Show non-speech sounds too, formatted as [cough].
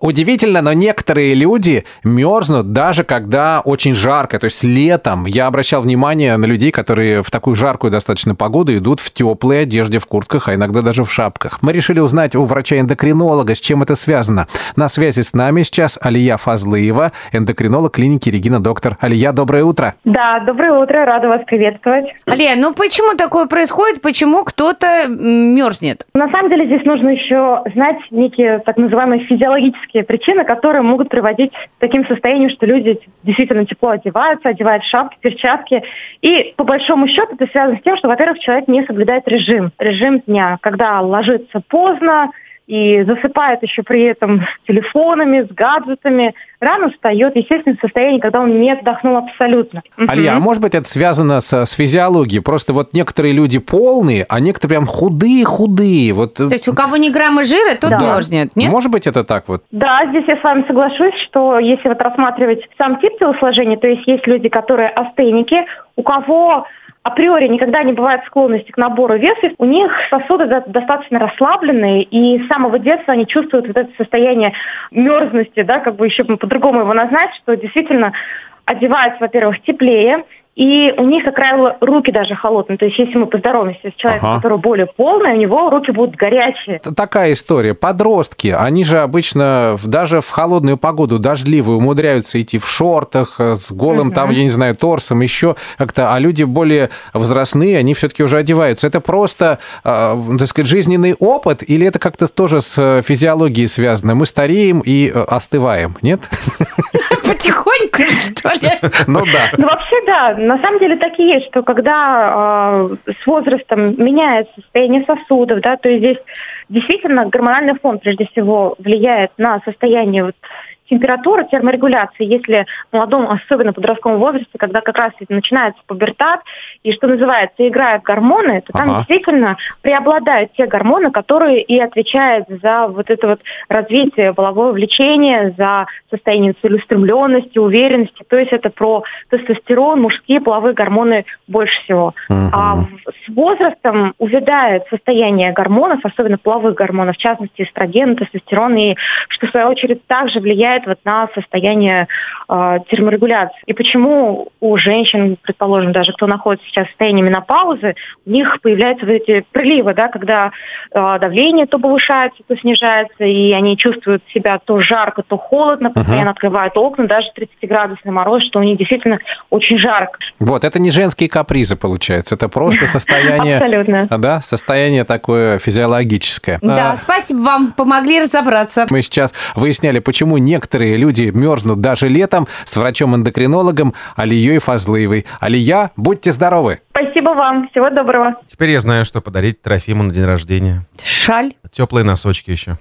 Удивительно, но некоторые люди мерзнут даже когда очень жарко, то есть летом. Я обращал внимание на людей, которые в такую жаркую достаточно погоду идут в теплой одежде, в куртках, а иногда даже в шапках. Мы решили узнать у врача-эндокринолога, с чем это связано. На связи с нами сейчас Алия Фазлыева, эндокринолог клиники Регина Доктор. Алия, доброе утро. Да, доброе утро, рада вас приветствовать. Алия, ну почему такое происходит? Почему кто-то мерзнет? На самом деле здесь нужно еще знать некие так называемые физиологические физические причины, которые могут приводить к таким состояниям, что люди действительно тепло одеваются, одевают шапки, перчатки. И по большому счету это связано с тем, что, во-первых, человек не соблюдает режим, режим дня, когда ложится поздно, и засыпает еще при этом с телефонами, с гаджетами, рано встает, естественно, в состоянии, когда он не отдохнул абсолютно. Алия, а может быть это связано с, с физиологией? Просто вот некоторые люди полные, а некоторые прям худые-худые. Вот... То есть у кого ни грамма жира, тот да. мерзнет, нет? Может быть это так вот? Да, здесь я с вами соглашусь, что если вот рассматривать сам тип телосложения, то есть есть люди, которые астеники, у кого априори никогда не бывает склонности к набору веса, у них сосуды достаточно расслабленные, и с самого детства они чувствуют вот это состояние мерзности, да, как бы еще по-другому его назвать, что действительно одеваются, во-первых, теплее, и у них, как правило, руки даже холодные. То есть, если мы поздороваемся с человеком, ага. который более полный, у него руки будут горячие. Такая история. Подростки, они же обычно даже в холодную погоду, дождливую, умудряются идти в шортах, э, с голым угу. там, я не знаю, торсом, еще как-то. А люди более возрастные, они все-таки уже одеваются. Это просто, э, так сказать, жизненный опыт или это как-то тоже с э, физиологией связано? Мы стареем и остываем, нет? [laughs] Потихоньку, [laughs] что ли? Ну да. Ну вообще да на самом деле так и есть, что когда э, с возрастом меняется состояние сосудов, да, то есть здесь действительно гормональный фон прежде всего влияет на состояние вот температура, терморегуляция, если в молодом, особенно подростковом возрасте, когда как раз начинается пубертат, и что называется, играют гормоны, то там ага. действительно преобладают те гормоны, которые и отвечают за вот это вот развитие полового влечения, за состояние целеустремленности, уверенности. То есть это про тестостерон, мужские половые гормоны больше всего. Угу. А с возрастом увядает состояние гормонов, особенно половых гормонов, в частности эстроген, тестостерон, и что в свою очередь также влияет влияет вот на состояние э, терморегуляции. И почему у женщин, предположим, даже кто находится сейчас в состоянии менопаузы, у них появляются вот эти приливы, да, когда э, давление то повышается, то снижается, и они чувствуют себя то жарко, то холодно, постоянно uh-huh. открывают окна, даже 30-градусный мороз, что у них действительно очень жарко. Вот, это не женские капризы, получается, это просто [laughs] состояние... Абсолютно. Да, состояние такое физиологическое. Да, спасибо вам, помогли разобраться. Мы сейчас выясняли, почему некоторые Некоторые люди мерзнут даже летом с врачом-эндокринологом Алией Фазлыевой. Алия, будьте здоровы! Спасибо вам. Всего доброго. Теперь я знаю, что подарить Трофиму на день рождения. Шаль. Теплые носочки еще.